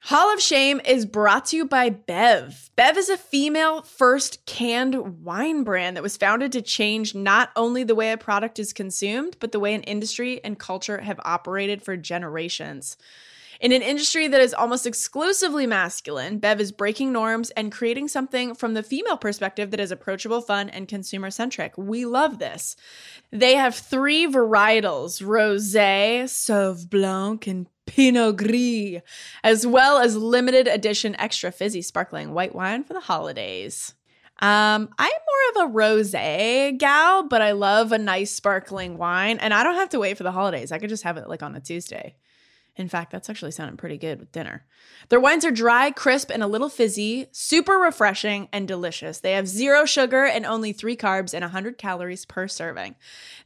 Hall of Shame is brought to you by Bev. Bev is a female first canned wine brand that was founded to change not only the way a product is consumed, but the way an industry and culture have operated for generations. In an industry that is almost exclusively masculine, Bev is breaking norms and creating something from the female perspective that is approachable, fun, and consumer centric. We love this. They have three varietals rose, Sauv Blanc, and Pinot Gris, as well as limited edition extra fizzy sparkling white wine for the holidays. Um, I'm more of a rosé gal, but I love a nice sparkling wine, and I don't have to wait for the holidays. I could just have it like on a Tuesday. In fact, that's actually sounding pretty good with dinner. Their wines are dry, crisp, and a little fizzy, super refreshing and delicious. They have zero sugar and only three carbs and 100 calories per serving.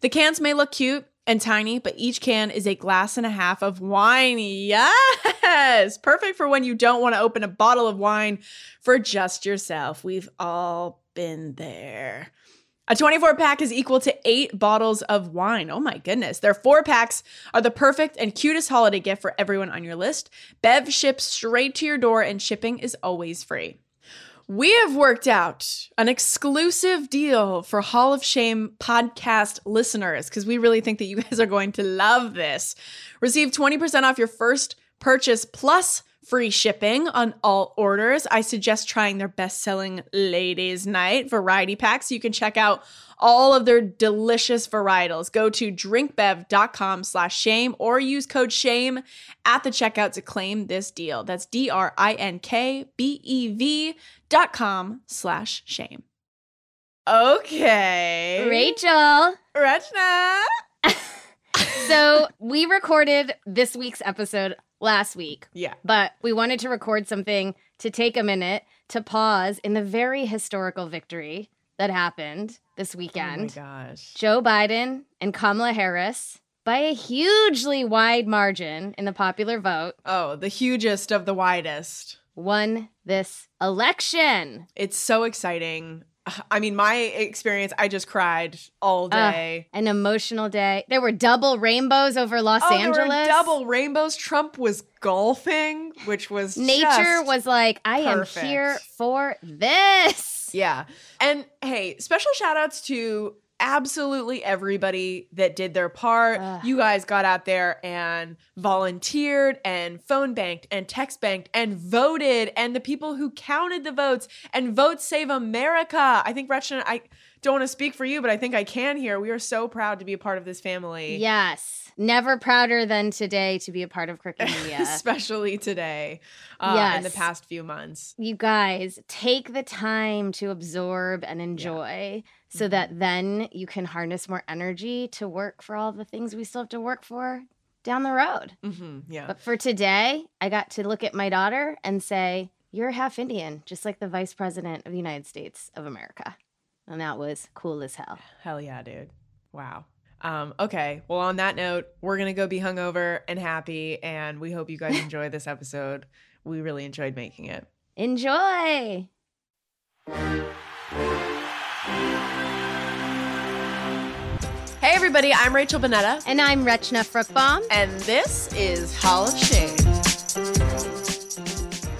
The cans may look cute and tiny, but each can is a glass and a half of wine. Yes! Perfect for when you don't want to open a bottle of wine for just yourself. We've all been there. A 24 pack is equal to eight bottles of wine. Oh my goodness. Their four packs are the perfect and cutest holiday gift for everyone on your list. Bev ships straight to your door, and shipping is always free. We have worked out an exclusive deal for Hall of Shame podcast listeners because we really think that you guys are going to love this. Receive 20% off your first purchase plus free shipping on all orders. I suggest trying their best-selling Ladies Night variety packs. You can check out all of their delicious varietals. Go to drinkbev.com slash shame or use code shame at the checkout to claim this deal. That's D-R-I-N-K-B-E-V dot com slash shame. Okay. Rachel. Rachna. so we recorded this week's episode last week. Yeah. But we wanted to record something to take a minute to pause in the very historical victory that happened this weekend. Oh my gosh. Joe Biden and Kamala Harris by a hugely wide margin in the popular vote Oh, the hugest of the widest. won this election. It's so exciting. I mean, my experience, I just cried all day. An emotional day. There were double rainbows over Los oh, there Angeles. were double rainbows. Trump was golfing, which was Nature was like, I perfect. am here for this. Yeah. And hey, special shout outs to absolutely everybody that did their part. Ugh. You guys got out there and volunteered and phone banked and text banked and voted and the people who counted the votes and vote save America. I think Gretchen, I don't want to speak for you, but I think I can here. We are so proud to be a part of this family. Yes. Never prouder than today to be a part of Crooked Media. Especially today, uh, in the past few months. you guys take the time to absorb and enjoy so Mm-hmm. that then you can harness more energy to work for all the things we still have to work for down the road. hmm yeah. But for today, I got to look at my daughter and say, You're half Indian, just like the vice president of the United States of America. And that was cool as hell. Hell yeah, dude. Wow. Um, okay. Well, on that note, we're going to go be hungover and happy. And we hope you guys enjoy this episode. We really enjoyed making it. Enjoy! Hey, everybody. I'm Rachel Bonetta. And I'm Rachna Fruchtbaum. And this is Hall of Shame.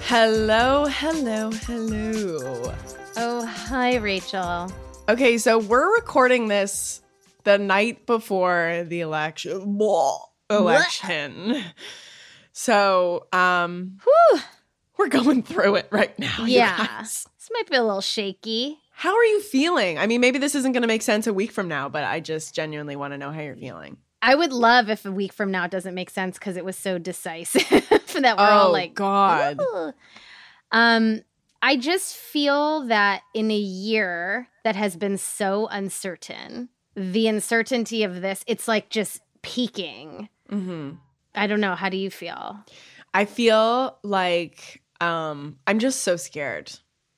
Hello, hello, hello. Oh, hi, Rachel. Okay, so we're recording this the night before the election. Election. So, um, Whew. we're going through it right now. Yeah. This might be a little shaky. How are you feeling? I mean, maybe this isn't going to make sense a week from now, but I just genuinely want to know how you're feeling. I would love if a week from now it doesn't make sense because it was so decisive that we're all Oh, like, God. "Ooh." Um, I just feel that in a year that has been so uncertain, the uncertainty of this, it's like just peaking. hmm I don't know. How do you feel? I feel like um I'm just so scared.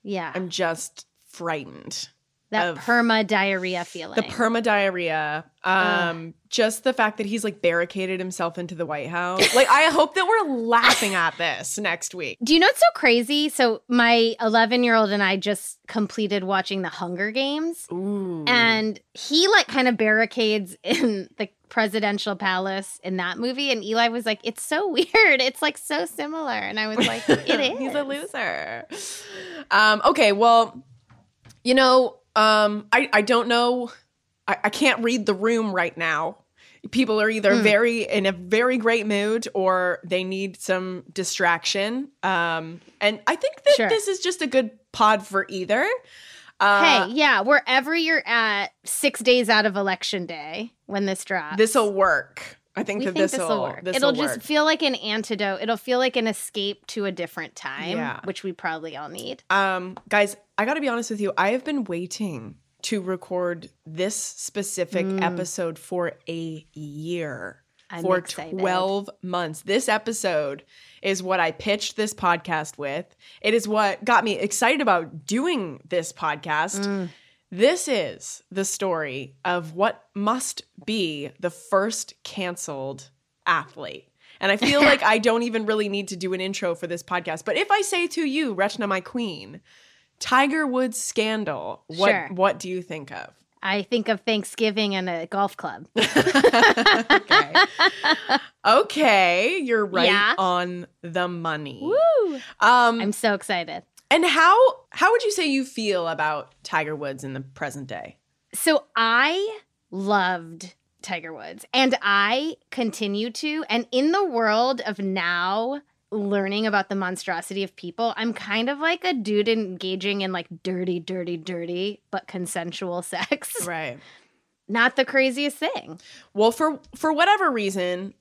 Yeah. I'm just frightened. That perma diarrhea feeling. The perma diarrhea. Um just the fact that he's like barricaded himself into the White House. Like I hope that we're laughing at this next week. Do you know what's so crazy? So my 11 year old and I just completed watching the Hunger Games, Ooh. and he like kind of barricades in the presidential palace in that movie, and Eli was like, "It's so weird. It's like so similar," and I was like, "It is." He's a loser. Um, okay, well, you know, um, I, I don't know. I, I can't read the room right now. People are either Mm. very in a very great mood or they need some distraction. Um, and I think that Sure. this is just a good pod for either. Uh, hey, yeah, wherever you're at, six days out of election day when this drops, This'll work. I think we that think this this'll will work. This'll It'll just work. feel like an antidote. It'll feel like an escape to a different time, Yeah. which we probably all need. Um, guys, I got to be honest with you. I have been waiting to record this specific Mm. episode for a year. I'm for excited. 12 months. This episode is what I pitched this podcast with. It is what got me excited about doing this podcast. Mm. This is the story of what must be the first canceled athlete. And I feel like I don't even really need to do an intro for this podcast. But if I say to you, Rachna, my queen, Tiger Woods scandal, what Sure. what do you think of? I think of Thanksgiving and a golf club. okay. okay, you're right Yeah. on the money. Woo! Um I'm so excited. And how how would you say you feel about Tiger Woods in the present day? So I loved Tiger Woods and I continue to. And in the world of now learning about the monstrosity of people, I'm kind of like a dude engaging in like dirty, dirty, dirty, but consensual sex. Right. Not the craziest thing. Well, for for whatever reason,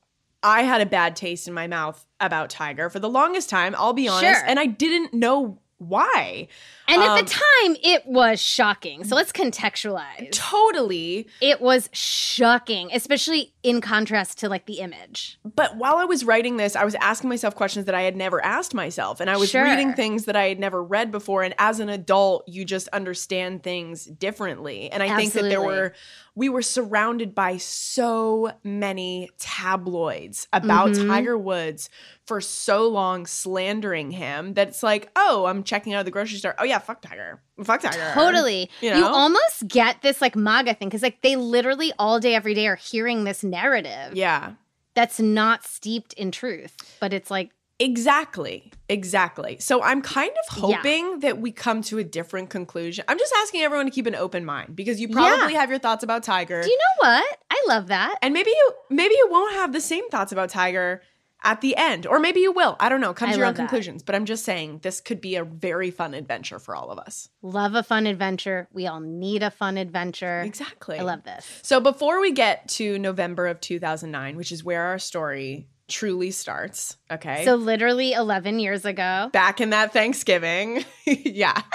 I had a bad taste in my mouth about Tiger for the longest time, I'll be honest, Sure. and I didn't know why. And at Um, the time, it was shocking. So let's contextualize. Totally. It was shocking, especially in contrast to like the image. But while I was writing this, I was asking myself questions that I had never asked myself. And I was Sure. reading things that I had never read before. And as an adult, you just understand things differently. And I think that there were, we were surrounded by so many tabloids about Mhm. Tiger Woods for so long, slandering him that it's like, oh, I'm checking out of the grocery store. Oh, yeah, fuck Tiger. Fuck Tiger. Totally. You You, almost get this like MAGA thing because like they literally all day, every day are hearing this narrative Yeah. that's not steeped in truth, but it's like, Exactly. Exactly. So I'm kind of Yeah. hoping that we come to a different conclusion. I'm just asking everyone to keep an open mind because you probably have your thoughts about Tiger. do you know what? I love that. and maybe you maybe you won't have the same thoughts about Tiger at the end. Or maybe you will. I don't know. Come I to your own that. conclusions. But I'm just saying this could be a very fun adventure for all of us. Love a fun adventure. We all need a fun adventure. Exactly. I love this. So before we get to November of 2009, which is where our story truly starts, okay? So literally 11 years ago. back in that Thanksgiving. yeah.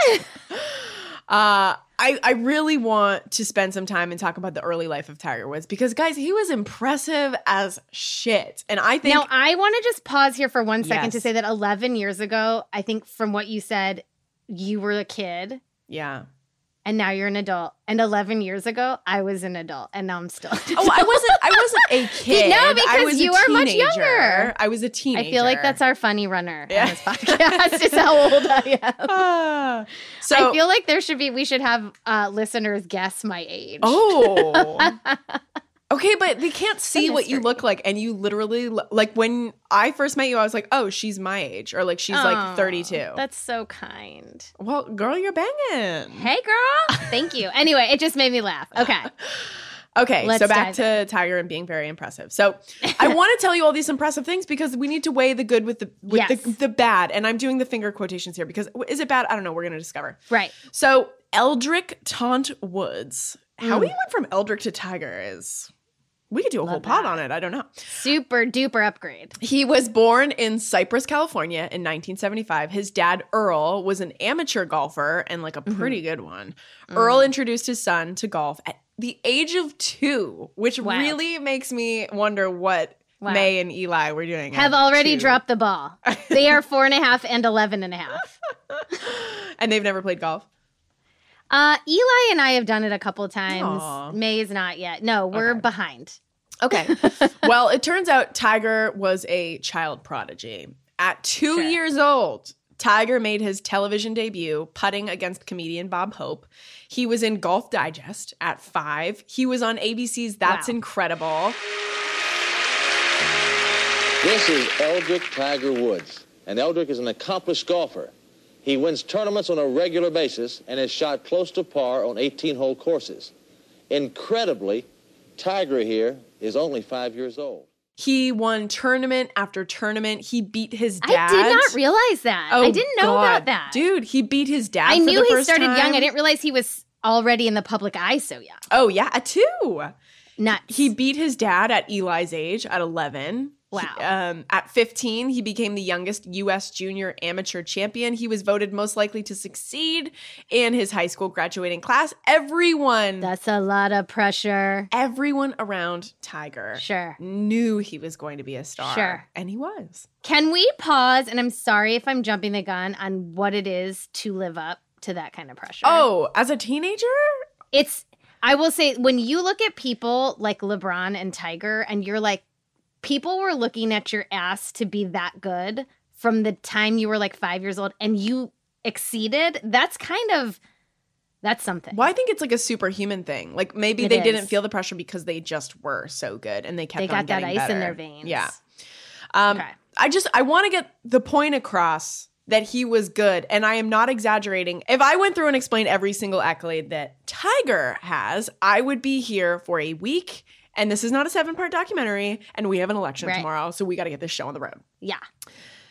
Uh, I, I really want to spend some time and talk about the early life of Tiger Woods because, guys, he was impressive as shit. And I think Now, I want to just pause here for one second to say that 11 years ago, I think from what you said, you were a kid yeah. And now you're an adult. And 11 years ago, I was an adult and now I'm still. Oh, I wasn't. I wasn't a kid. No, because you are much younger. I was a teenager. I feel like that's our funny runner Yeah. on this podcast. is how old I am. Ah. so. I feel like there should be. We should have uh, listeners guess my age. Oh. Okay, but they can't see what you look like, and you literally like when I first met you, I was like, "Oh, she's my age," or like she's Aw, like thirty-two. That's so kind. well, girl, you're banging. Hey, girl. Thank you. Anyway, it just made me laugh. Okay. Okay, Let's so back to Tiger and being very impressive. So I want to tell you all these impressive things because we need to weigh the good with the with Yes. the, the bad, and I'm doing the finger quotations here because is it bad? I don't know. We're gonna discover. Right. So Eldrick Tont Woods. How Mm. we went from Eldrick to Tiger is. We could do a whole Love pod that. on it. I don't know. Super duper upgrade. He was born in Cypress, California in 1975. His dad, Earl, was an amateur golfer and like a Mm-hmm. pretty good one. Mm. Earl introduced his son to golf at the age of two, which Wow. really makes me wonder what Wow. May and Eli were doing have already two. dropped the ball. They are four and a half and 11 and a half. and they've never played golf? Uh, Eli and I have done it a couple times. Aww. May is not yet. No, we're okay. behind. Okay. well, it turns out Tiger was a child prodigy. At two sure. years old, Tiger made his television debut putting against comedian Bob Hope. He was in Golf Digest at five. He was on ABC's That's wow. Incredible. This is Eldrick Tiger Woods. And Eldrick is an accomplished golfer. He wins tournaments on a regular basis and has shot close to par on 18-hole courses. Incredibly, Tiger here is only five years old. He won tournament after tournament. He beat his dad. I did not realize that. Oh, I didn't know God. about that. Dude, he beat his dad. I knew he started time. young. I didn't realize he was already in the public eye so young. Oh, yeah, two. Nuts. He beat his dad at Eli's age at 11. Wow. Um, at 15, he became the youngest U.S. junior amateur champion. He was voted most likely to succeed in his high school graduating class. Everyone. That's a lot of pressure. Everyone around Tiger sure. knew he was going to be a star. Sure. And he was. Can we pause? And I'm sorry if I'm jumping the gun on what it is to live up to that kind of pressure. Oh, as a teenager? It's I will say when you look at people like LeBron and Tiger and you're like people were looking at your ass to be that good from the time you were like five years old and you exceeded, that's kind of that's something. Well, I think it's like a superhuman thing. Like maybe it they is. didn't feel the pressure because they just were so good and they kept. They got that ice better. in their veins. Yeah. Um, okay. I just I want to get the point across that he was good, and I am not exaggerating. If I went through and explained every single accolade that Tiger has, I would be here for a week and this is not a seven part documentary, and we have an election right. tomorrow, so we got to get this show on the road. Yeah.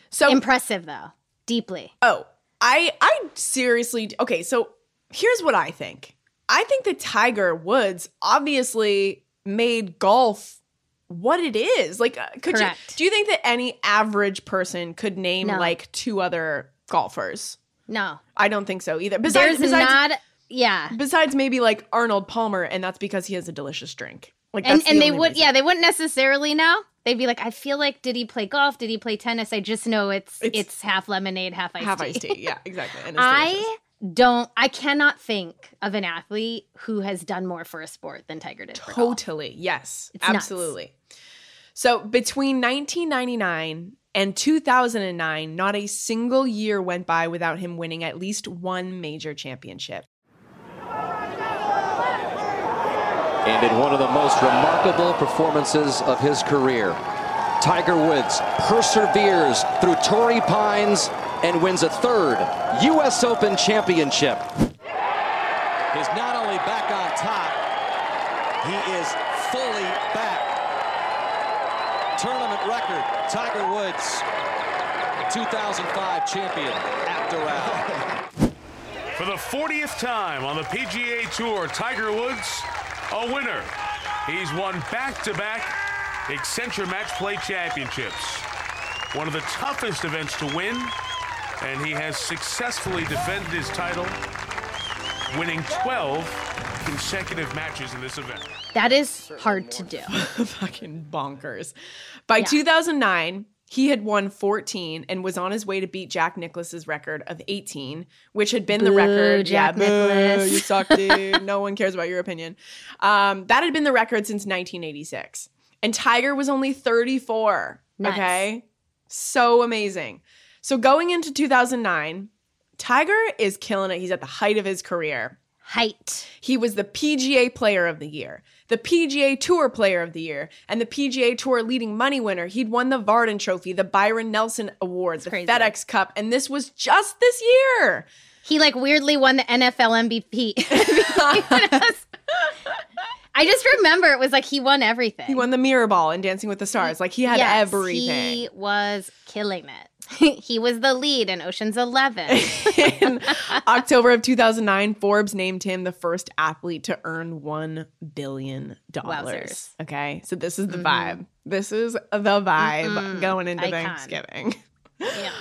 So impressive though, deeply. Oh, I I seriously okay. So here's what I think. I think that Tiger Woods obviously made golf what it is. Like, uh, could Correct. you? Do you think that any average person could name no. like two other golfers? No, I don't think so either. Besides, There's besides, not. Yeah. Besides maybe like Arnold Palmer, and that's because he has a delicious drink. Like and and the they would reason. yeah they wouldn't necessarily know. They'd be like, I feel like did he play golf? Did he play tennis? I just know it's it's, it's half lemonade, half iced half tea. iced tea. Yeah, exactly. I don't. I cannot think of an athlete who has done more for a sport than Tiger did. Totally. Yes. It's absolutely. Nuts. So between 1999 and 2009, not a single year went by without him winning at least one major championship. And in one of the most remarkable performances of his career. Tiger Woods perseveres through Torrey Pines and wins a third U.S. Open championship. Is not only back on top, he is fully back. Tournament record, Tiger Woods, 2005 champion at Doral. For the 40th time on the PGA Tour, Tiger Woods a winner. He's won back-to-back Accenture Match Play Championships. One of the toughest events to win, and he has successfully defended his title, winning 12 consecutive matches in this event. That is hard to do. Fucking bonkers. By yeah. 2009, he had won 14 and was on his way to beat Jack Nicklaus's record of 18, which had been boo, the record. Jack yeah, Nicklaus. you suck, dude. no one cares about your opinion. Um, that had been the record since 1986. And Tiger was only 34. Nice. Okay. So amazing. So going into 2009, Tiger is killing it. He's at the height of his career. Height. He was the PGA Player of the Year the PGA Tour Player of the Year, and the PGA Tour leading money winner. He'd won the Vardon Trophy, the Byron Nelson Award, the. FedEx Cup, and this was just this year. He like weirdly won the NFL MVP. I just remember it was like he won everything. He won the mirror ball in Dancing with the Stars. Like he had yes, everything. He was killing it. he was the lead in Ocean's 11. in October of 2009, Forbes named him the first athlete to earn $1 billion. Wowzers. Okay. So this is the mm-hmm. vibe. This is the vibe mm-hmm. going into Icon. Thanksgiving. Yeah.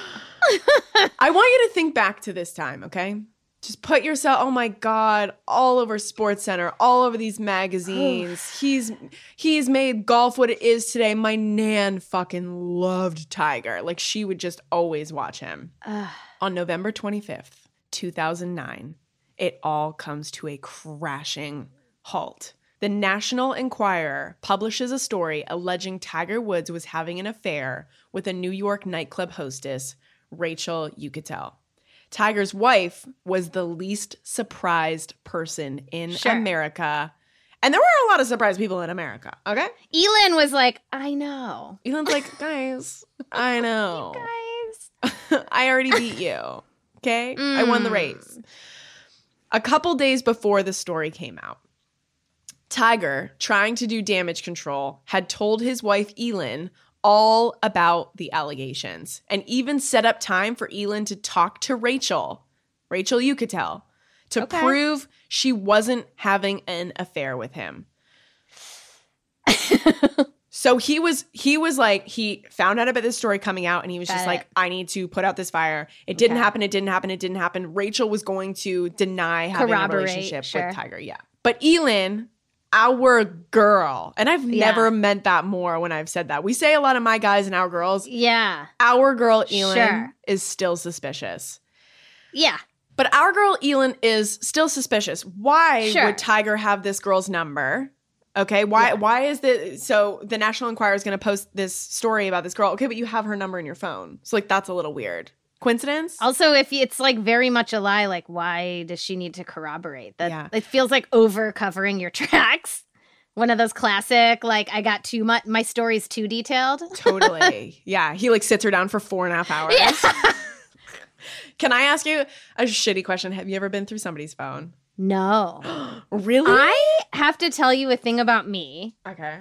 I want you to think back to this time, okay? Just put yourself, oh my God, all over SportsCenter, all over these magazines. he's he's made golf what it is today. My nan fucking loved Tiger. Like she would just always watch him. Ugh. On November 25th, 2009, it all comes to a crashing halt. The National Enquirer publishes a story alleging Tiger Woods was having an affair with a New York nightclub hostess, Rachel Uchitel. Tiger's wife was the least surprised person in Sure. America. And there were a lot of surprised people in America, okay? Elin was like, I know. Elin's like, guys, I know. Guys. I already beat you. Okay? I won the Mm. race. A couple days before the story came out, Tiger, trying to do damage control, had told his wife Elin all about the allegations and even set up time for Elin to talk to Rachel, Rachel Uchitel, to Okay. prove she wasn't having an affair with him. so he was he was like he found out about this story coming out and he was Got just it. like I need to put out this fire. It didn't happen, it didn't happen, it didn't happen. Rachel was going to deny having a relationship sure. with Tiger. Yeah. But Elin, our girl, and I've Yeah. never meant that more when I've said that. We say a lot of my guys and our girls. Yeah. Our girl Elin Sure. is still suspicious. Yeah. But our girl Elin is still suspicious. Why Sure. would Tiger have this girl's number? Okay, why Yeah. why is the so the National Enquirer is going to post this story about this girl? Okay, but you have her number in your phone. So like that's a little weird. Coincidence? Also, if it's like very much a lie, like why does she need to corroborate? That Yeah. it feels like over covering your tracks. One of those classic, like I got too much. My story's too detailed. totally. yeah, he like sits her down for four and a half hours. Can I ask you a shitty question? Have you ever been through somebody's phone? No, Really? I have to tell you a thing about me, okay.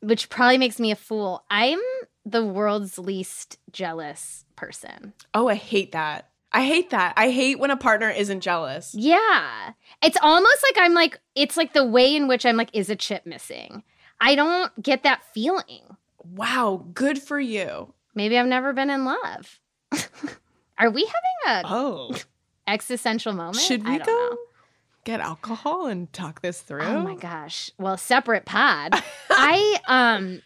which probably makes me a fool. I'm the world's least jealous person. Oh, I hate that. I hate that. I hate when a partner isn't jealous. Yeah. It's almost like I'm like, it's like the way in which I'm like, is a chip missing? I don't get that feeling. Wow, good for you. Maybe I've never been in love. Are we having a Oh. existential moment? Should we go know. get alcohol and talk this through? Oh my gosh. Well, separate pod. I um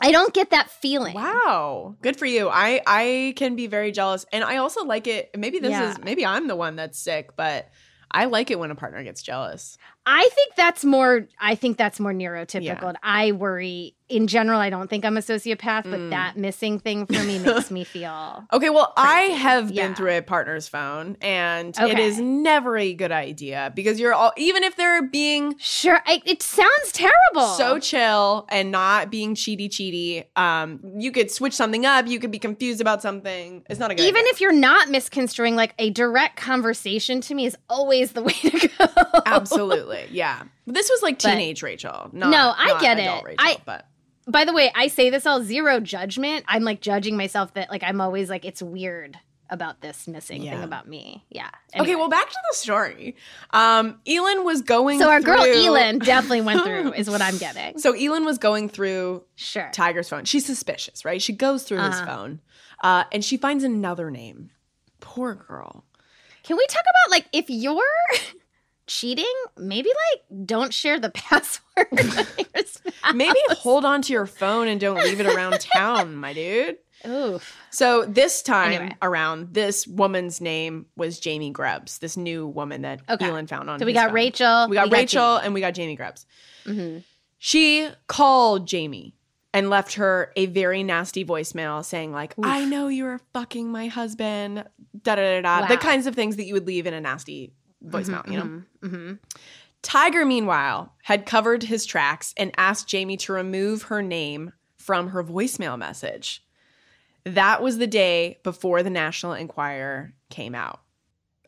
I don't get that feeling. Wow. Good for you. I I can be very jealous and I also like it. Maybe this Yeah. is maybe I'm the one that's sick, but I like it when a partner gets jealous. I think that's more I think that's more neurotypical. Yeah. I worry in general I don't think I'm a sociopath, but Mm. that missing thing for me makes me feel Okay, well, I have Yeah. been through a partner's phone and it Okay. is never a good idea because you're all even if they're being Sure, I, it sounds terrible. so chill and not being cheaty cheaty, um you could switch something up, you could be confused about something. It's not a good even idea. if you're not misconstruing, like a direct conversation to me is always the way to go. Absolutely. Yeah. This was like But- teenage Rachel. Not, No, I get it. Rachel, I- but By the way, I say this all zero judgment. I'm like judging myself that like I'm always like it's weird about this missing Yeah. thing about me. Yeah. Okay, well back to the story. Um Elin was going so our girl through- Elin definitely went through is what I'm getting. So Elin was going through Sure. Tiger's phone. She's suspicious, right? She goes through his Uh-huh. phone. Uh and she finds another name. Poor girl. Can we talk about like if you're cheating, maybe like don't share the password. of your spouse. Maybe hold on to your phone and don't leave it around town, my dude. Oof. So this time Anyway. around, this woman's name was Jamie Grubbs, this new woman that Okay. Elin found on. So we got phone. Rachel. We got Rachel Jamie. and we got Jamie Grubbs. Mhm. She called Jamie and left her a very nasty voicemail saying like, "I know you're fucking my husband." Da da da da. The kinds of things that you would leave in a nasty voicemail, you know. Mhm, mhm. Tiger, meanwhile, had covered his tracks and asked Jamie to remove her name from her voicemail message. That was the day before the National Enquirer came out.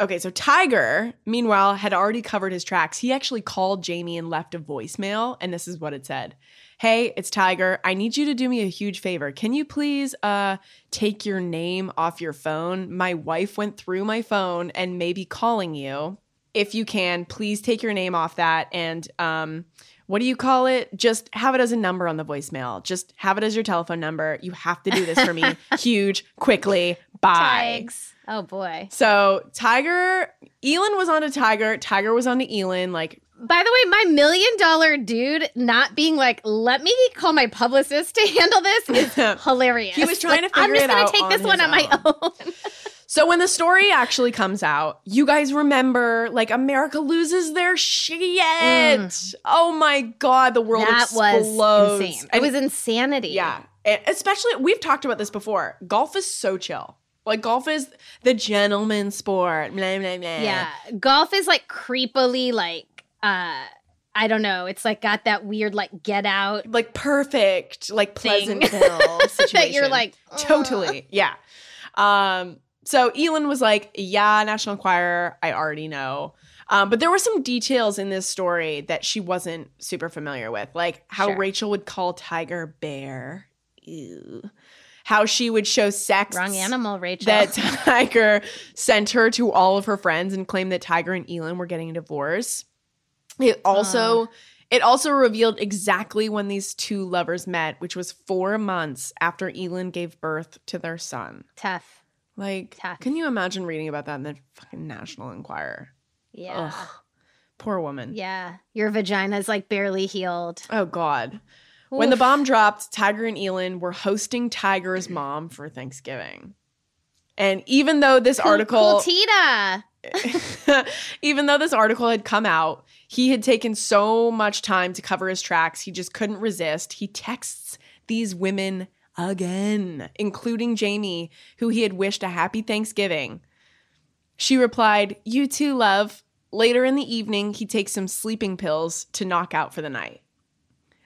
Okay, so Tiger, meanwhile, had already covered his tracks. He actually called Jamie and left a voicemail, and this is what it said. Hey, it's Tiger. I need you to do me a huge favor. Can you please uh take your name off your phone? My wife went through my phone and may be calling you. If you can, please take your name off that and um what do you call it? Just have it as a number on the voicemail. Just have it as your telephone number. You have to do this for me. Huge, quickly. Bye. Tags. Oh boy. So Tiger Elin was on to Tiger. Tiger was on to Elin. Like, By the way, my million dollar dude not being like, let me call my publicist to handle this is hilarious. He was trying Like, to figure it out. I'm just gonna take on this one on my own. so when the story actually comes out, you guys remember like America loses their shit. Oh my god, the world Mm. that explodes. was insane. It was insanity. Yeah. And especially, we've talked about this before. Golf is so chill. Like, golf is the gentleman sport. Blah, blah, blah. Yeah. Golf is like creepily like uh I don't know. It's like got that weird like get out Like, perfect, like, Thing. Pleasantville situation. that you're like "Ugh." totally. Yeah. Um, so Elin was like, yeah, National Enquirer, I already know. Um, but there were some details in this story that she wasn't super familiar with, like how Sure. Rachel would call Tiger bear. Ew. How she would show sex wrong animal, Rachel. that Tiger sent her to all of her friends and claimed that Tiger and Elin were getting a divorce. It also it also revealed exactly when these two lovers met, which was 4 months after Elin gave birth to their son. Tough. Like, Tough. can you imagine reading about that in the fucking National Enquirer? Yeah. Ugh. Poor woman. Yeah. Your vagina's like barely healed. Oh God. When the bomb dropped, Tiger and Elin were hosting Tiger's mom for Thanksgiving. And even though this Cool- article cool Tida. even though this article had come out, he had taken so much time to cover his tracks, he just couldn't resist. He texts these women again, including Jamie, who he had wished a happy Thanksgiving. She replied, You too, love. Later in the evening, he takes some sleeping pills to knock out for the night.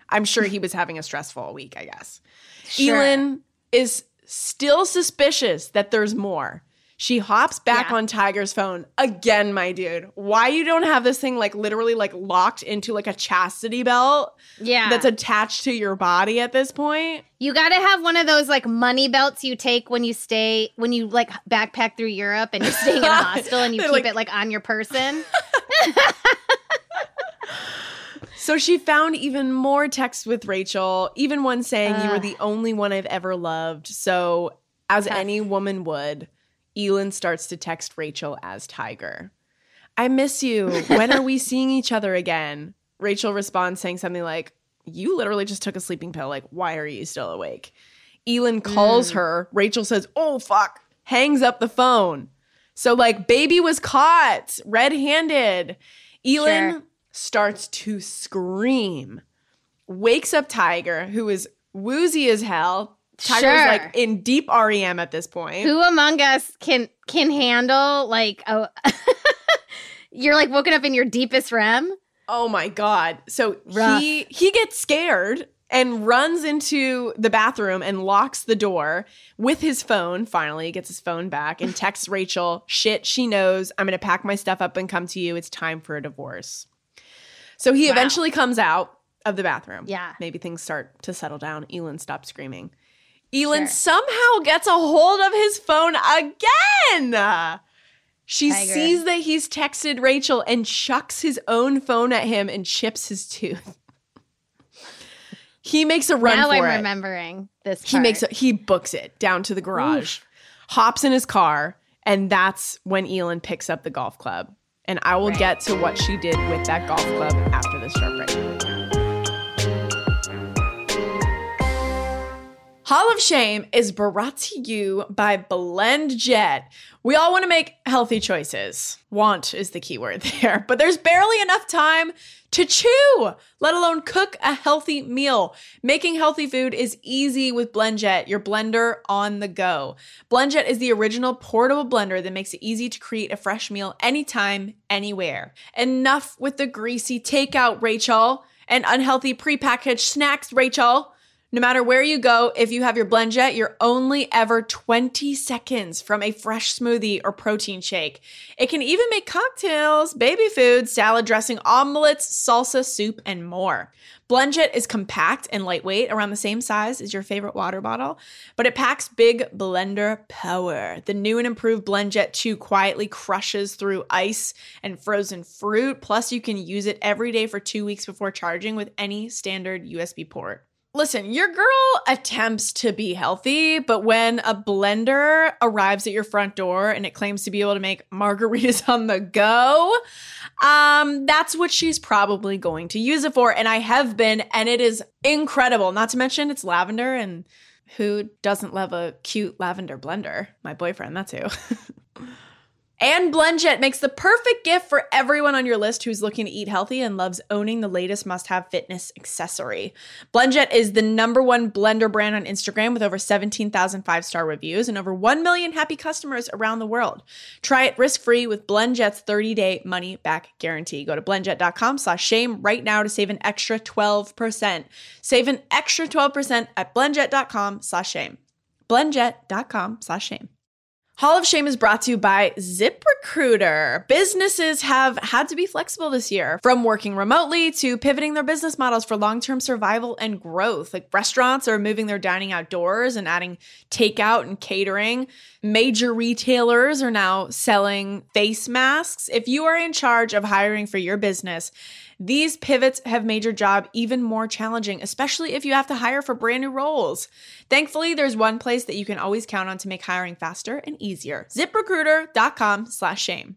I'm sure he was having a stressful week, I guess. Sure. Elin is still suspicious that there's more. She hops back Yeah. on Tiger's phone again, my dude. Why you don't have this thing like literally like locked into like a chastity belt Yeah. that's attached to your body at this point? You got to have one of those like money belts you take when you stay when you like backpack through Europe and you're staying in a hostel and you keep like- it like on your person. So she found even more texts with Rachel, even one saying, You were the only one I've ever loved. So, as Tough. any woman would, Elin starts to text Rachel as Tiger. I miss you. When are we seeing each other again? Rachel responds saying something like, You literally just took a sleeping pill. Like, why are you still awake? Elin calls mm. her. Rachel says, Oh, fuck. Hangs up the phone. So, like, baby was caught red handed. Elin Sure. starts to scream, wakes up Tiger, who is woozy as hell. Tiger was like in deep REM at this point. Who among us can can handle like oh you're like woken up in your deepest REM? Oh my god. So Rough. he he gets scared and runs into the bathroom and locks the door with his phone. Finally, gets his phone back and texts Rachel, "Shit, she knows. I'm going to pack my stuff up and come to you. It's time for a divorce." So he Wow. eventually comes out of the bathroom. Yeah. Maybe things start to settle down. Elin stops screaming. Elin Sure. somehow gets a hold of his phone again. She sees that he's texted Rachel and chucks his own phone at him and chips his tooth. he makes a run now for I'm it. remembering this. He part. makes a, he books it down to the garage, hops in his car, and that's when Elin picks up the golf club. And I will Right. get to what she did with that golf club after this short break. Hall of Shame is brought to you by BlendJet. We all want to make healthy choices. Want is the key word there, but there's barely enough time to chew, let alone cook a healthy meal. Making healthy food is easy with BlendJet, your blender on the go. BlendJet is the original portable blender that makes it easy to create a fresh meal anytime, anywhere. Enough with the greasy takeout, Rachel, and unhealthy prepackaged snacks, Rachel. No matter where you go, if you have your BlendJet, you're only ever 20 seconds from a fresh smoothie or protein shake. It can even make cocktails, baby food, salad dressing, omelets, salsa, soup, and more. BlendJet is compact and lightweight, around the same size as your favorite water bottle, but it packs big blender power. The new and improved BlendJet 2 quietly crushes through ice and frozen fruit, plus you can use it every day for 2 weeks before charging with any standard USB port. Listen, your girl attempts to be healthy, but when a blender arrives at your front door and it claims to be able to make margaritas on the go, um, that's what she's probably going to use it for. And I have been, and it is incredible. Not to mention it's lavender, and who doesn't love a cute lavender blender? My boyfriend, that's who. And BlendJet makes the perfect gift for everyone on your list who's looking to eat healthy and loves owning the latest must have fitness accessory. BlendJet is the number one blender brand on Instagram with over 17,000 five star reviews and over 1 million happy customers around the world. Try it risk free with BlendJet's 30 day money back guarantee. Go to blendjet.com slash shame right now to save an extra 12%. Save an extra 12% at blendjet.com slash shame. Blendjet.com slash shame. Hall of Shame is brought to you by ZipRecruiter. Businesses have had to be flexible this year, from working remotely to pivoting their business models for long term survival and growth. Like restaurants are moving their dining outdoors and adding takeout and catering. Major retailers are now selling face masks. If you are in charge of hiring for your business, these pivots have made your job even more challenging, especially if you have to hire for brand new roles. Thankfully, there's one place that you can always count on to make hiring faster and easier. ZipRecruiter.com slash shame.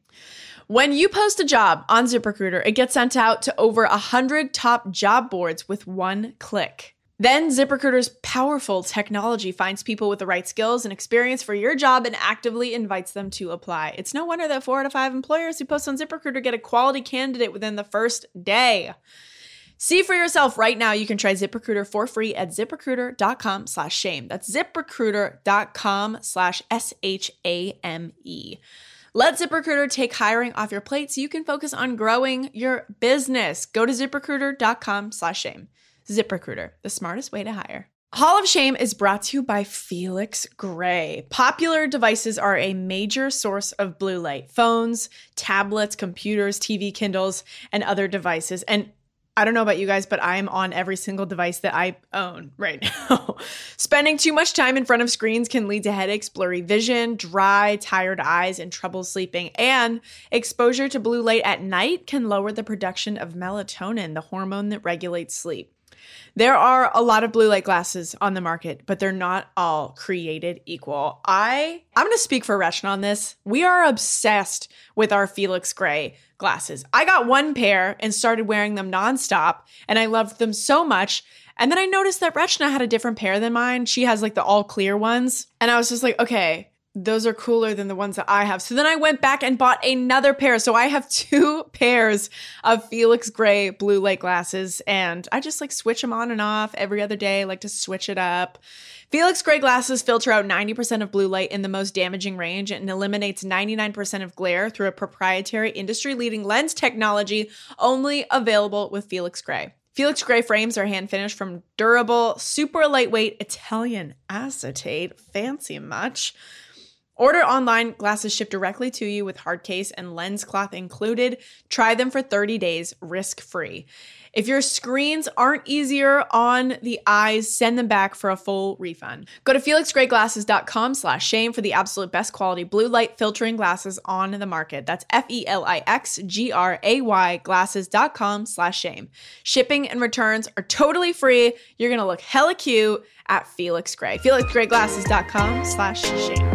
When you post a job on ZipRecruiter, it gets sent out to over 100 top job boards with one click. Then ZipRecruiter's powerful technology finds people with the right skills and experience for your job and actively invites them to apply. It's no wonder that four out of five employers who post on ZipRecruiter get a quality candidate within the first day. See for yourself right now. You can try ZipRecruiter for free at ziprecruiter.com slash shame. That's ziprecruiter.com slash S H A M E. Let ZipRecruiter take hiring off your plate so you can focus on growing your business. Go to ziprecruiter.com slash shame. ZipRecruiter, the smartest way to hire. Hall of Shame is brought to you by Felix Gray. Popular devices are a major source of blue light phones, tablets, computers, TV, Kindles, and other devices. And I don't know about you guys, but I'm on every single device that I own right now. Spending too much time in front of screens can lead to headaches, blurry vision, dry, tired eyes, and trouble sleeping. And exposure to blue light at night can lower the production of melatonin, the hormone that regulates sleep. There are a lot of blue light glasses on the market, but they're not all created equal. I I'm going to speak for Rachna on this. We are obsessed with our Felix Gray glasses. I got one pair and started wearing them nonstop, and I loved them so much. And then I noticed that Rachna had a different pair than mine. She has like the all clear ones, and I was just like, okay, those are cooler than the ones that I have. So then I went back and bought another pair. So I have two pairs of Felix Gray blue light glasses and I just like switch them on and off every other day, I like to switch it up. Felix Gray glasses filter out 90% of blue light in the most damaging range and eliminates 99% of glare through a proprietary industry leading lens technology only available with Felix Gray. Felix Gray frames are hand finished from durable, super lightweight Italian acetate. Fancy much Order online, glasses shipped directly to you with hard case and lens cloth included. Try them for 30 days risk free. If your screens aren't easier on the eyes, send them back for a full refund. Go to felixgrayglasses.com slash shame for the absolute best quality blue light filtering glasses on the market. That's F-E-L-I-X-G-R-A-Y glasses.com slash shame. Shipping and returns are totally free. You're going to look hella cute at Felix Gray. felixgrayglasses.com slash shame.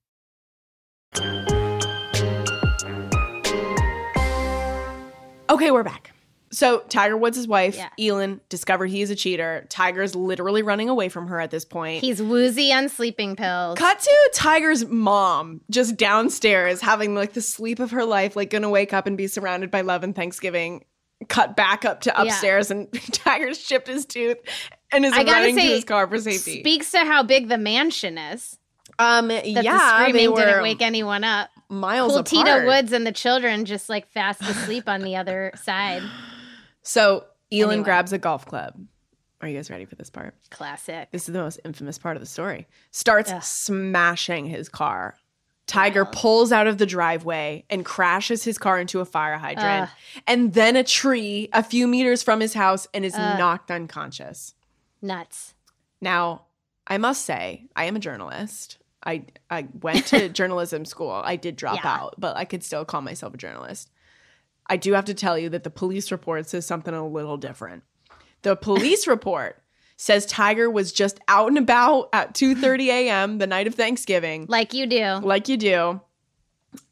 Okay, we're back. So Tiger Woods' wife, Yeah. Elin, discovered he is a cheater. Tiger's literally running away from her at this point. He's woozy on sleeping pills. Cut to Tiger's mom just downstairs having like the sleep of her life, like gonna wake up and be surrounded by love and Thanksgiving. Cut back up to upstairs and Tiger's chipped his tooth and is I running to say, his car for safety. Speaks to how big the mansion is. Um, That yeah, the they screaming were didn't wake anyone up. miles Cool apart. Tida Woods and the children just like fast asleep on the other side. So Elin Anyway. grabs a golf club Are you guys ready for this part? Classic. This is the most infamous part of the story. Starts Ugh. smashing his car. Tiger pulls out of the driveway and crashes his car into a fire hydrant and then a tree a few meters from his house and is knocked unconscious. Nuts. Now, I must say, I am a journalist. I I went to journalism school. I did drop Yeah. out, but I could still call myself a journalist. I do have to tell you that the police report says something a little different. The police report says Tiger was just out and about at 2:30 a.m. the night of Thanksgiving, Like you do. like you do.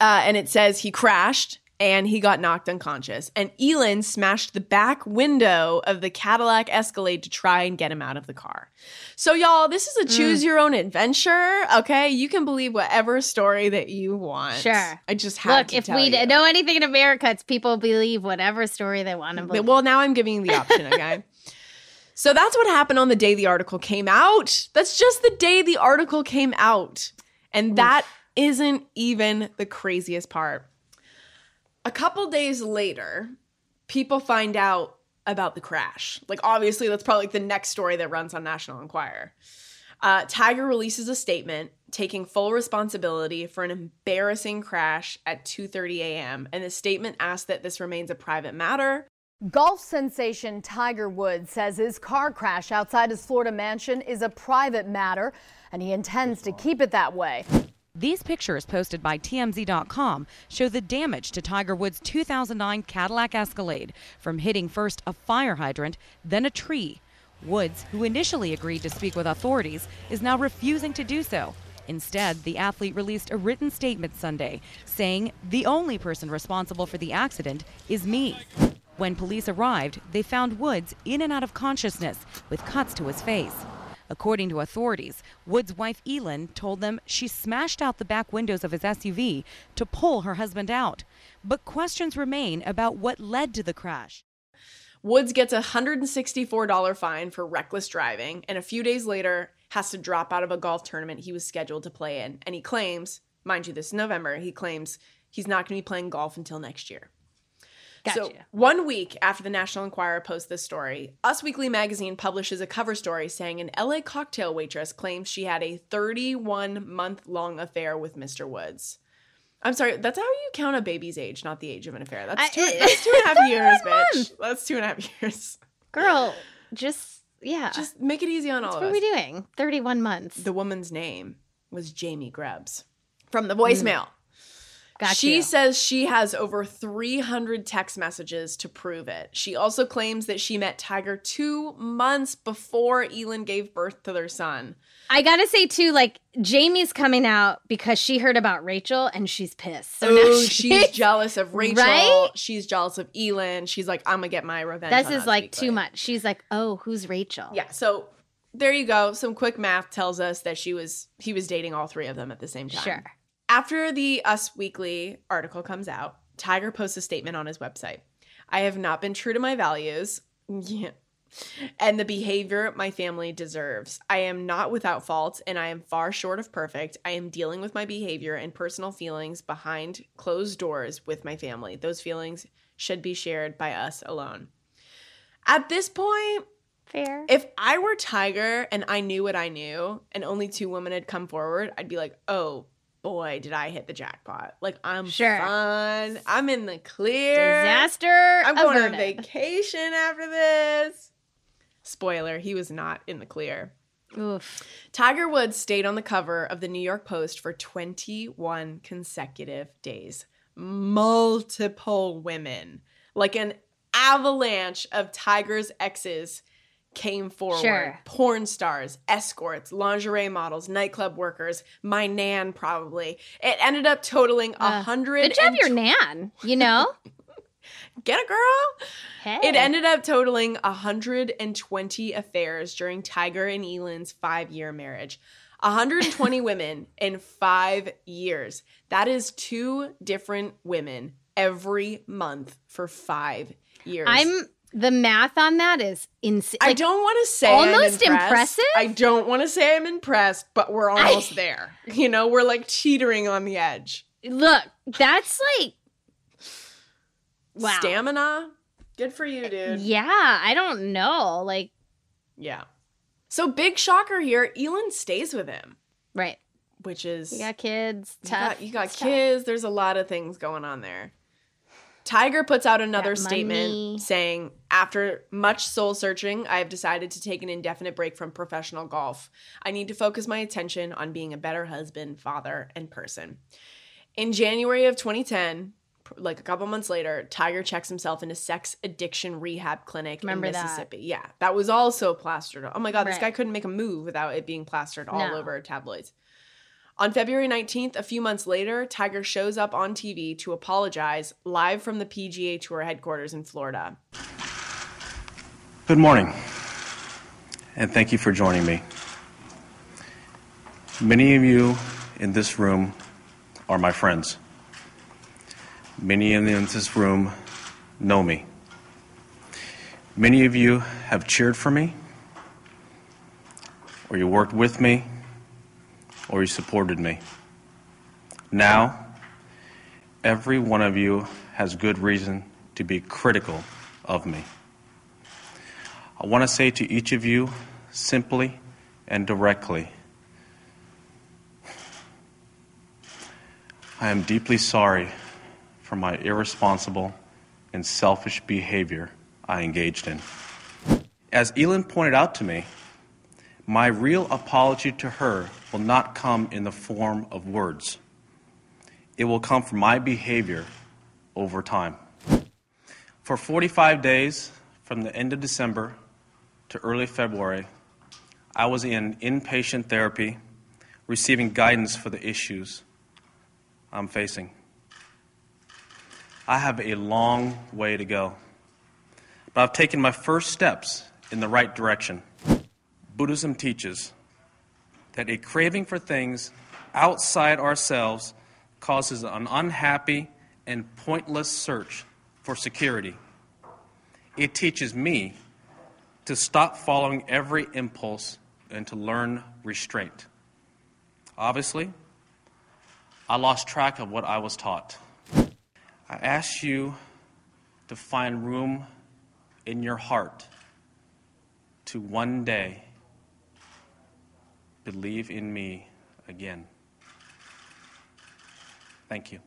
Uh, and it says he crashed and he got knocked unconscious. And Elin smashed the back window of the Cadillac Escalade to try and get him out of the car. So, y'all, this is a mm. choose your own adventure. Okay, you can believe whatever story that you want. Sure. I just had Look, to if tell we you. know anything in America, it's people believe whatever story they want to believe. Well, now I'm giving you the option, okay? so that's what happened on the day the article came out. That's just the day the article came out. And that isn't even the craziest part. A couple days later, people find out about the crash. Like, obviously, that's probably like the next story that runs on National Enquirer. Uh, Tiger releases a statement taking full responsibility for an embarrassing crash at 2:30 a.m. And the statement asks that this remains a private matter. Golf sensation Tiger Woods says his car crash outside his Florida mansion is a private matter, and he intends to keep it that way. These pictures posted by TMZ.com show the damage to Tiger Woods' 2009 Cadillac Escalade from hitting first a fire hydrant, then a tree. Woods, who initially agreed to speak with authorities, is now refusing to do so. Instead, the athlete released a written statement Sunday saying, The only person responsible for the accident is me. When police arrived, they found Woods in and out of consciousness with cuts to his face. According to authorities, Woods' wife Elin told them she smashed out the back windows of his SUV to pull her husband out. But questions remain about what led to the crash. Woods gets a $164 fine for reckless driving and a few days later has to drop out of a golf tournament he was scheduled to play in. And he claims, mind you, this November, he claims he's not going to be playing golf until next year. So, one week after the National Enquirer posts this story, Us Weekly magazine publishes a cover story saying an LA cocktail waitress claims she had a 31 month long affair with Mr. Woods. I'm sorry, that's how you count a baby's age, not the age of an affair. That's I- two, that's two and a half years, bitch. That's two and a half years. Girl, just, yeah. Just make it easy on all of us. what are we doing? 31 months. The woman's name was Jaimee Grubbs from the mm. voicemail. Got she you. says she has over 300 text messages to prove it. She also claims that she met Tiger two months before Elin gave birth to their son. I gotta say too, like Jaimee's coming out because she heard about Rachel and she's pissed. So now oh, she's jealous of Rachel. Right? She's jealous of Elin. She's like, I'm gonna get my revenge. This is like Weekly." too much. She's like, oh, who's Rachel? Yeah. So there you go. Some quick math tells us that she was he was dating all three of them at the same time. Sure. After the Us Weekly article comes out, Tiger posts a statement on his website. I have not been true to my values. Yeah. And the behavior my family deserves. I am not without fault and I am far short of perfect. I am dealing with my behavior and personal feelings behind closed doors with my family. Those feelings should be shared by us alone. At this point, Fair. if I were Tiger and I knew what I knew and only two women had come forward, I'd be like, oh boy, did I hit the jackpot. Like, I'm Sure. fun. I'm in the clear. Disaster. I'm going on vacation after this. Spoiler, he was not in the clear. Oof. Tiger Woods stayed on the cover of the New York Post for 21 consecutive days. Multiple women, like an avalanche of Tiger's exes, came forward. Sure. Porn stars, escorts, lingerie models, nightclub workers, my nan probably. It ended up totaling a Uh, hundred. Good job, your nan. You know? Get a girl. Hey. It ended up totaling 120 affairs during Tiger and Elin's five year marriage. 120 women in five years. That is two different women every month for five years. I'm the math on that is insane. I don't want to say I'm almost impressive? I don't want to say I'm impressed, but we're almost there. You know, we're like teetering on the edge. look. That's like wow. Stamina, good for you, dude. Yeah, I don't know. Like Yeah. So big shocker here. Elin stays with him, Right. which is You got kids. you got, you got It's tough. kids. There's a lot of things going on there. Tiger puts out another Got statement money. saying, After much soul searching, I have decided to take an indefinite break from professional golf. I need to focus my attention on being a better husband, father, and person. In January of 2010, like a couple months later, Tiger checks himself in a sex addiction rehab clinic Remember in that. Mississippi. Yeah, that was also plastered. Oh my God, this guy couldn't make a move without it being plastered all No. over tabloids. On February 19th, a few months later, Tiger shows up on TV to apologize live from the PGA Tour headquarters in Florida. Good morning, and thank you for joining me. Many of you in this room are my friends. Many in this room know me. Many of you have cheered for me, or you worked with me, or you supported me. Now, every one of you has good reason to be critical of me. I want to say to each of you simply and directly I am deeply sorry for my irresponsible and selfish behavior I engaged in. As Elin pointed out to me, my real apology to her will not come in the form of words. It will come from my behavior over time. For 45 days, from the end of December to early February, I was in inpatient therapy, receiving guidance for the issues I'm facing. I have a long way to go, but I've taken my first steps in the right direction. Buddhism teaches that a craving for things outside ourselves causes an unhappy and pointless search for security. It teaches me to stop following every impulse and to learn restraint. Obviously, I lost track of what I was taught. I ask you to find room in your heart to one day believe in me again. Thank you.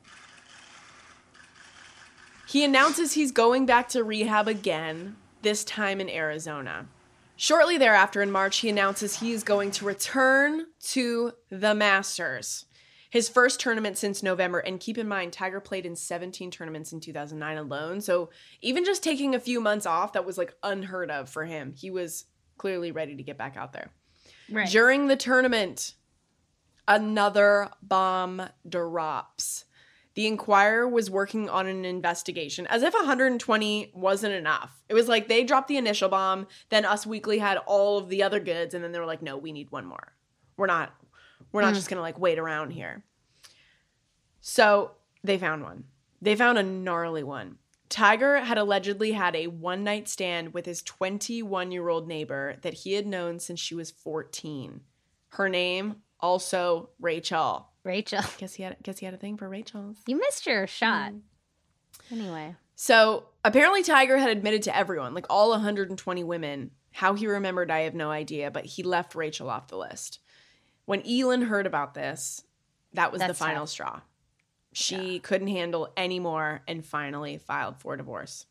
He announces he's going back to rehab again, this time in Arizona. Shortly thereafter, in March, he announces he is going to return to the Masters, his first tournament since November. And keep in mind, Tiger played in 17 tournaments in 2009 alone. So even just taking a few months off, that was like unheard of for him. He was clearly ready to get back out there. Right. During the tournament, another bomb drops. The Enquirer was working on an investigation as if 120 wasn't enough. It was like they dropped the initial bomb, then Us Weekly had all of the other goods, and then they were like, no, we need one more. We're not, we're not hmm. just gonna like wait around here. So they found one. They found a gnarly one. Tiger had allegedly had a one night stand with his 21 year old neighbor that he had known since she was 14. Her name, also Rachel. Rachel. Guess he had guess he had a thing for Rachel's. You missed your shot. Mm. Anyway. So apparently Tiger had admitted to everyone, like all 120 women. How he remembered, I have no idea, but he left Rachel off the list. When Elin heard about this, that was the final tough. straw. She couldn't handle anymore and finally filed for divorce.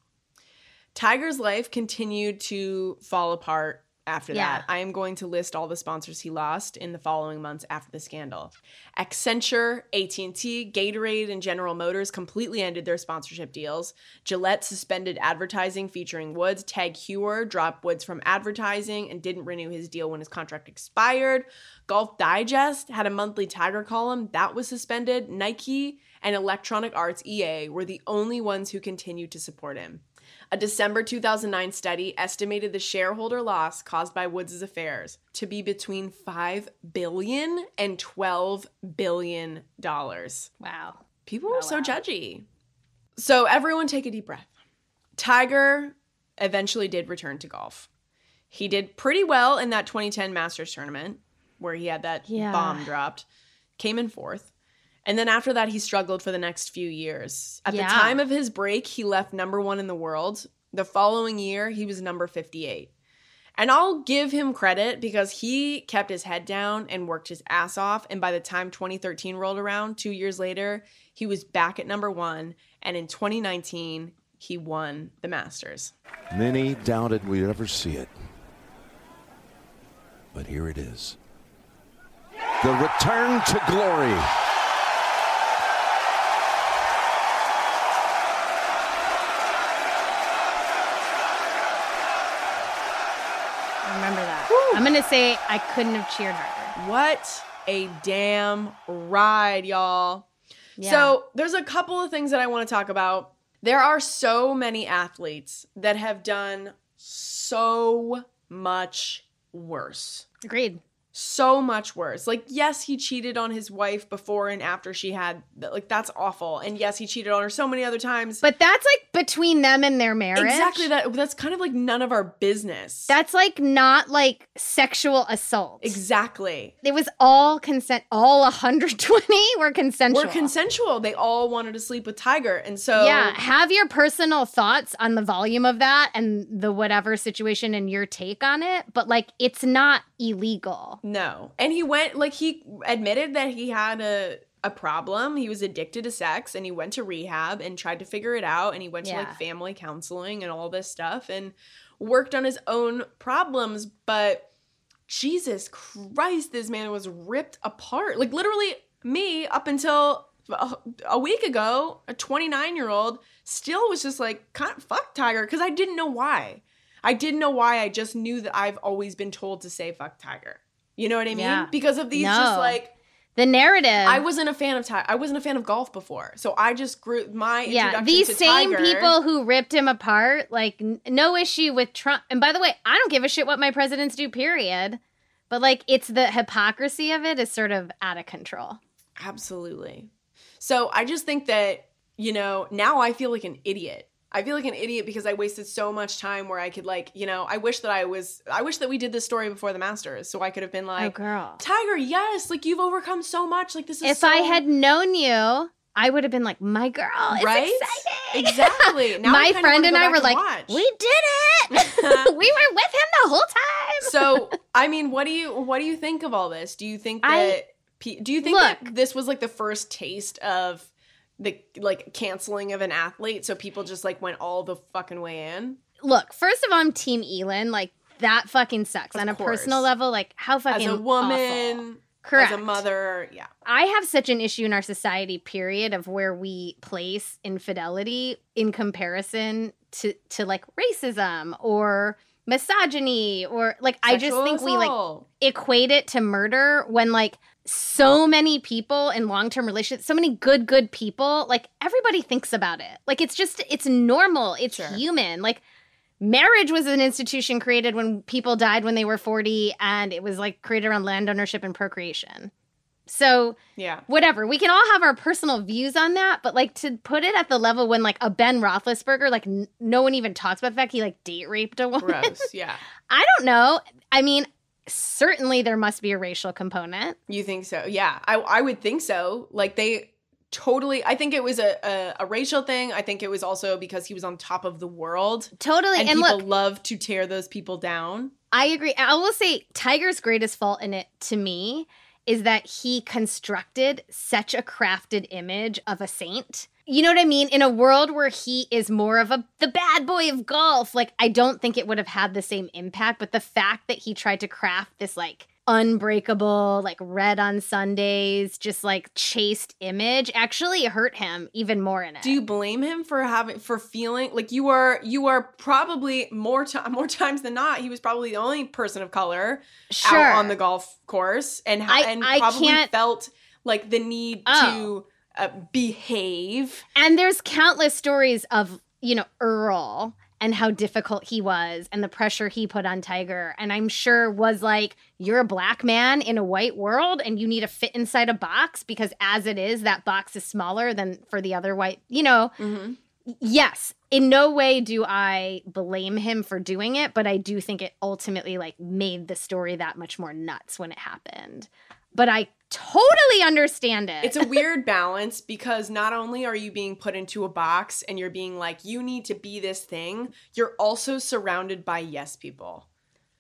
Tiger's life continued to fall apart after Yeah. that. I am going to list all the sponsors he lost in the following months after the scandal. Accenture, AT&T, Gatorade, and General Motors completely ended their sponsorship deals. Gillette suspended advertising featuring Woods. Tag Heuer dropped Woods from advertising and didn't renew his deal when his contract expired. Golf Digest had a monthly Tiger column that was suspended. Nike and Electronic Arts EA were the only ones who continued to support him. A December 2009 study estimated the shareholder loss caused by Woods' affairs to be between 5 billion and 12 billion dollars. Wow. People oh, were so judgy. So everyone take a deep breath. Tiger eventually did return to golf. He did pretty well in that 2010 Masters tournament where he had that Yeah. bomb dropped. Came in fourth. And then after that, he struggled for the next few years. At Yeah. the time of his break, he left number one in the world. The following year, he was number 58. And I'll give him credit because he kept his head down and worked his ass off. And by the time 2013 rolled around, two years later, he was back at number one. And in 2019, he won the Masters. Many doubted we'd ever see it. But here it is. The return to glory. I'm gonna say I couldn't have cheered harder. What a damn ride, y'all. Yeah. So, there's a couple of things that I want to talk about. There are so many athletes that have done so much worse. Agreed. So much worse. Like, yes, he cheated on his wife before and after she had, like, that's awful. And yes, he cheated on her so many other times. But that's like between them and their marriage. exactly that. That's kind of like none of our business. That's like not like sexual assault. exactly. It was all consent. All 120 were consensual. We're consensual. They all wanted to sleep with Tiger. And so, Yeah, have your personal thoughts on the volume of that and the whatever situation and your take on it, but like it's not illegal. No. And he went like he admitted that he had a a problem. He was addicted to sex and he went to rehab and tried to figure it out and he went to like family counseling and all this stuff and worked on his own problems, but Jesus Christ, this man was ripped apart. Like literally me up until a, a week ago, a 29-year-old still was just like, kind of fuck Tiger because I didn't know why. I didn't know why. I just knew that I've always been told to say fuck Tiger. You know what I mean? Yeah. Because of these No. just like The narrative. I wasn't a fan of Tiger. I wasn't a fan of golf before. So I just grew my yeah, these same Tiger- people who ripped him apart, like n- no issue with Trump. And by the way, I don't give a shit what my presidents do, period. But like it's the hypocrisy of it is sort of out of control. Absolutely. So I just think that, you know, now I feel like an idiot. I feel like an idiot because I wasted so much time where I could like, you know, I wish that I was I wish that we did this story before the Masters so I could have been Oh like, girl. Tiger, yes, like you've overcome so much. Like this is If so I had known you, I would have been like, my girl, it's Right? exciting. Exactly. Now my friend and I were like, watch. we did it. we were with him the whole time. so I mean, what do you what do you think of all this? Do you think that I- do you think Look. that this was like the first taste of the like canceling of an athlete so people just like went all the fucking way in? Look, first of all, I'm Team Elin. Like that fucking sucks. Of On a course. personal level, like how fucking As a woman, awful. Correct. as a mother, yeah. I have such an issue in our society, period, of where we place infidelity in comparison to to like racism or misogyny or like I just Sexual think we like equate it to murder when like so many people in long-term relationships so many good good people like everybody thinks about it like it's just it's normal it's Sure. human like marriage was an institution created when people died when they were 40 and it was like created around land ownership and procreation so Yeah. whatever we can all have our personal views on that but like to put it at the level when like a ben roethlisberger like n- no one even talks about the fact he like date raped a woman Gross. Yeah. i don't know i mean certainly there must be a racial component You think so? Yeah. I I would think so. Like they totally I think it was a, a, a racial thing. I think it was also because he was on top of the world. totally And, and, people look love to tear those people down. i agree i will say tiger's greatest fault in it to me is that he constructed such a crafted image of a saint you know what i mean? In a world where he is more of a the bad boy of golf like i don't think it would have had the same impact but the fact that he tried to craft this like unbreakable like red on sundays just like chaste image actually hurt him even more in it. Do you blame him for having for feeling like you are you are probably more time more times than not he was probably the only person of color sure out on the golf course and ha- I- and I probably felt like the need Oh. to uh, behave. And there's countless stories of, you know, Earl and how difficult he was and the pressure he put on Tiger. And I'm sure was like, you're a black man in a white world and you need to fit inside a box because as it is, that box is smaller than for the other white, you know. Mhm. Yes, in no way do I blame him for doing it, but I do think it ultimately like made the story that much more nuts when it happened. But I totally understand it. It's a weird balance because not only are you being put into a box and you're being like, you need to be this thing, you're also surrounded by yes people.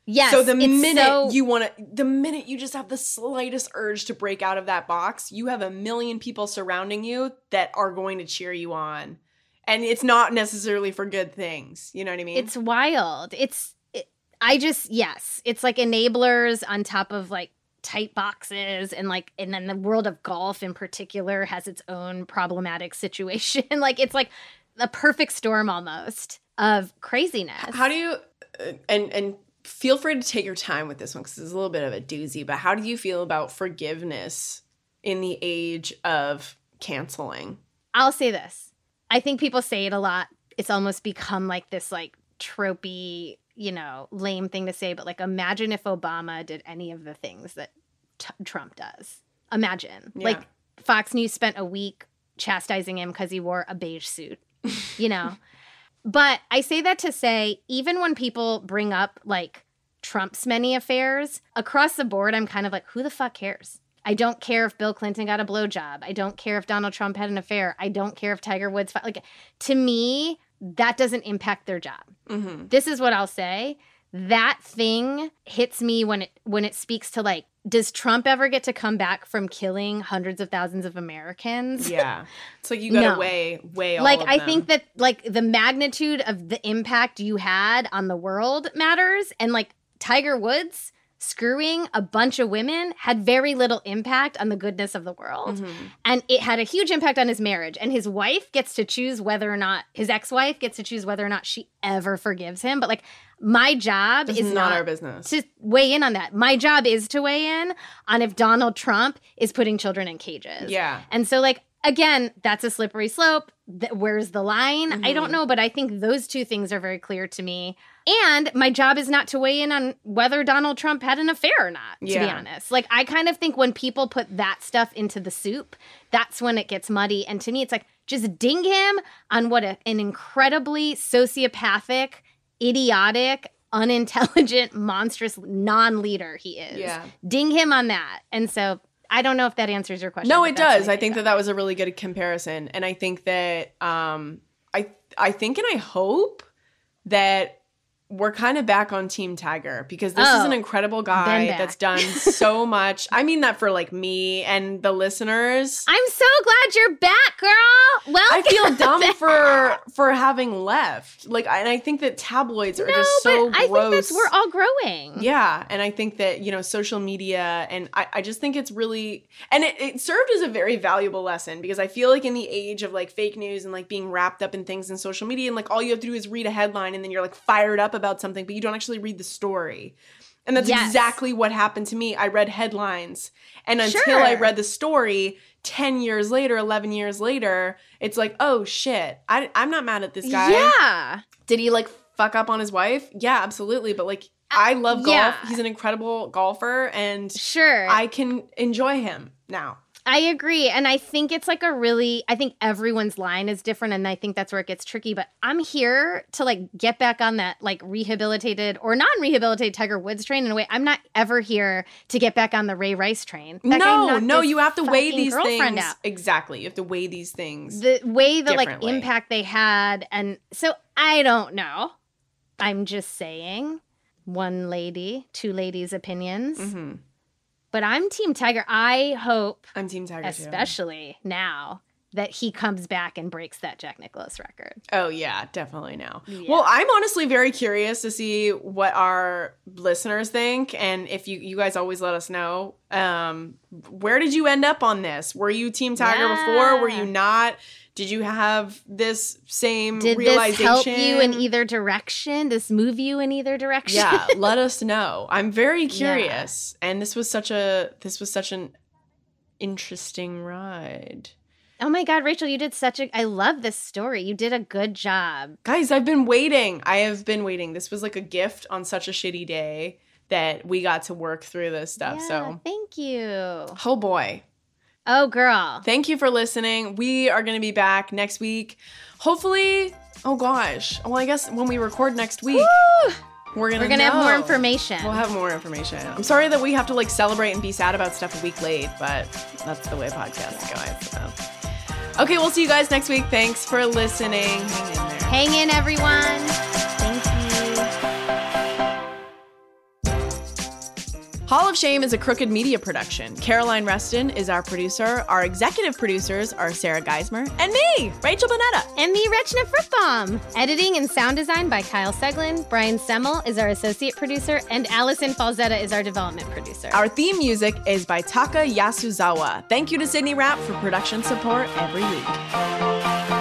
Yes. so the minute so- you want to, the minute you just have the slightest urge to break out of that box, you have a million people surrounding you that are going to cheer you on, and it's not necessarily for good things. You know what I mean? It's wild. It's it, I just yes, it's like enablers on top of like tight boxes and like and then the world of golf in particular has its own problematic situation. like it's like a perfect storm almost of craziness. How do you uh, and and feel free to take your time with this one because it's a little bit of a doozy. But how do you feel about forgiveness in the age of canceling? I'll say this. I think people say it a lot. It's almost become like this like tropey, you know, lame thing to say, but like imagine if Obama did any of the things that t- Trump does. Imagine. Yeah. Like Fox News spent a week chastising him cuz he wore a beige suit, you know. but I say that to say even when people bring up like Trump's many affairs, across the board I'm kind of like who the fuck cares? I don't care if Bill Clinton got a blowjob. I don't care if Donald Trump had an affair. I don't care if Tiger Woods like to me that doesn't impact their job. Mm-hmm. This is what I'll say. That thing hits me when it when it speaks to like does Trump ever get to come back from killing hundreds of thousands of Americans? Yeah, it's like you got to No. weigh like I them. think that like the magnitude of the impact you had on the world matters and like Tiger Woods screwing a bunch of women had very little impact on the goodness of the world Mm-hmm. and it had a huge impact on his marriage and his wife gets to choose whether or not his ex-wife gets to choose whether or not she ever forgives him but like my job It's is not our business. to weigh in on that my job is to weigh in on if donald trump is putting children in cages Yeah. and so, like, again, that's a slippery slope. Where's the line? I Mm-hmm. don't know, but I think those two things are very clear to me. And my job is not to weigh in on whether Donald Trump had an affair or not, to be honest. Like, I kind of think when people put that stuff into the soup, that's when it gets muddy. And to me, it's like, just ding him on what a, an incredibly sociopathic, idiotic, unintelligent, monstrous non leader he is. Yeah. Ding him on that. And so I don't know if that answers your question. No, it does. I think that that was a really good comparison, and I think that um, I I think and I hope that we're kind of back on Team Tiger because this is Oh, an incredible guy that's done so much. I mean that for like me and the listeners. I'm so glad you're back, girl. Well, I feel dumb for for having left. Like, and I think that tabloids are no, just so but I gross. think that's we're all growing. Yeah, and I think that you know social media, and I, I just think it's really, and it, it served as a very valuable lesson because I feel like in the age of like fake news and like being wrapped up in things in social media, and like all you have to do is read a headline, and then you're like fired up about something, but you don't actually read the story. And that's Yes. exactly what happened to me. I read headlines, and until Sure. I read the story, ten years later, eleven years later, it's like, oh shit, I, I'm not mad at this guy. Yeah. Did he like fuck up on his wife? Yeah, absolutely. But like, uh, I love golf. yeah. He's an incredible golfer, and Sure. I can enjoy him now. I agree. And I think it's like a really, I think everyone's line is different. And I think that's where it gets tricky. But I'm here to like get back on that like rehabilitated or non rehabilitated Tiger Woods train in a way. I'm not ever here to get back on the Ray Rice train. That no, no, you have to weigh these things out. exactly. You have to weigh these things. the way the like impact they had and so i don't know i'm just saying one lady two ladies opinions Mhm. But i'm team tiger i hope I'm Team Tiger too. especially now that he comes back and breaks that jack nicklaus record Oh yeah, definitely now. Yeah. Well, I'm honestly very curious to see what our listeners think, and if you you guys always let us know. Um, where did you end up on this? Were you Team Tiger before? Were you not? Did you have this same did this realization? help you in either direction? This move you in either direction? Yeah let us know. I'm very curious. And this was such a this was such an interesting ride. Oh my god rachel you did such a i love this story. You did a good job. Guys i've been waiting. I have been waiting. This was like a gift on such a shitty day that we got to work through this stuff Yeah, so thank you. Oh boy oh girl thank you for listening we are going to be back next week hopefully oh gosh well i guess when we record next week we're gonna We're gonna have more information. We'll have more information. I'm sorry that we have to like celebrate and be sad about stuff a week late, but that's the way podcasts go, suppose. Okay, we'll see you guys next week. Thanks for listening. Hang in there. Hang in, everyone. Hall of Shame is a crooked media production. Caroline Reston is our producer. Our executive producers are Sarah Geismer and me, Rachel Bonnetta. And me, Rachna Fruchtbaum. Editing and sound design by Kyle Seglin. Brian Semmel is our associate producer, and Allison Falzetta is our development producer. Our theme music is by Taka Yasuzawa. Thank you to Sydney Rapp for production support every week.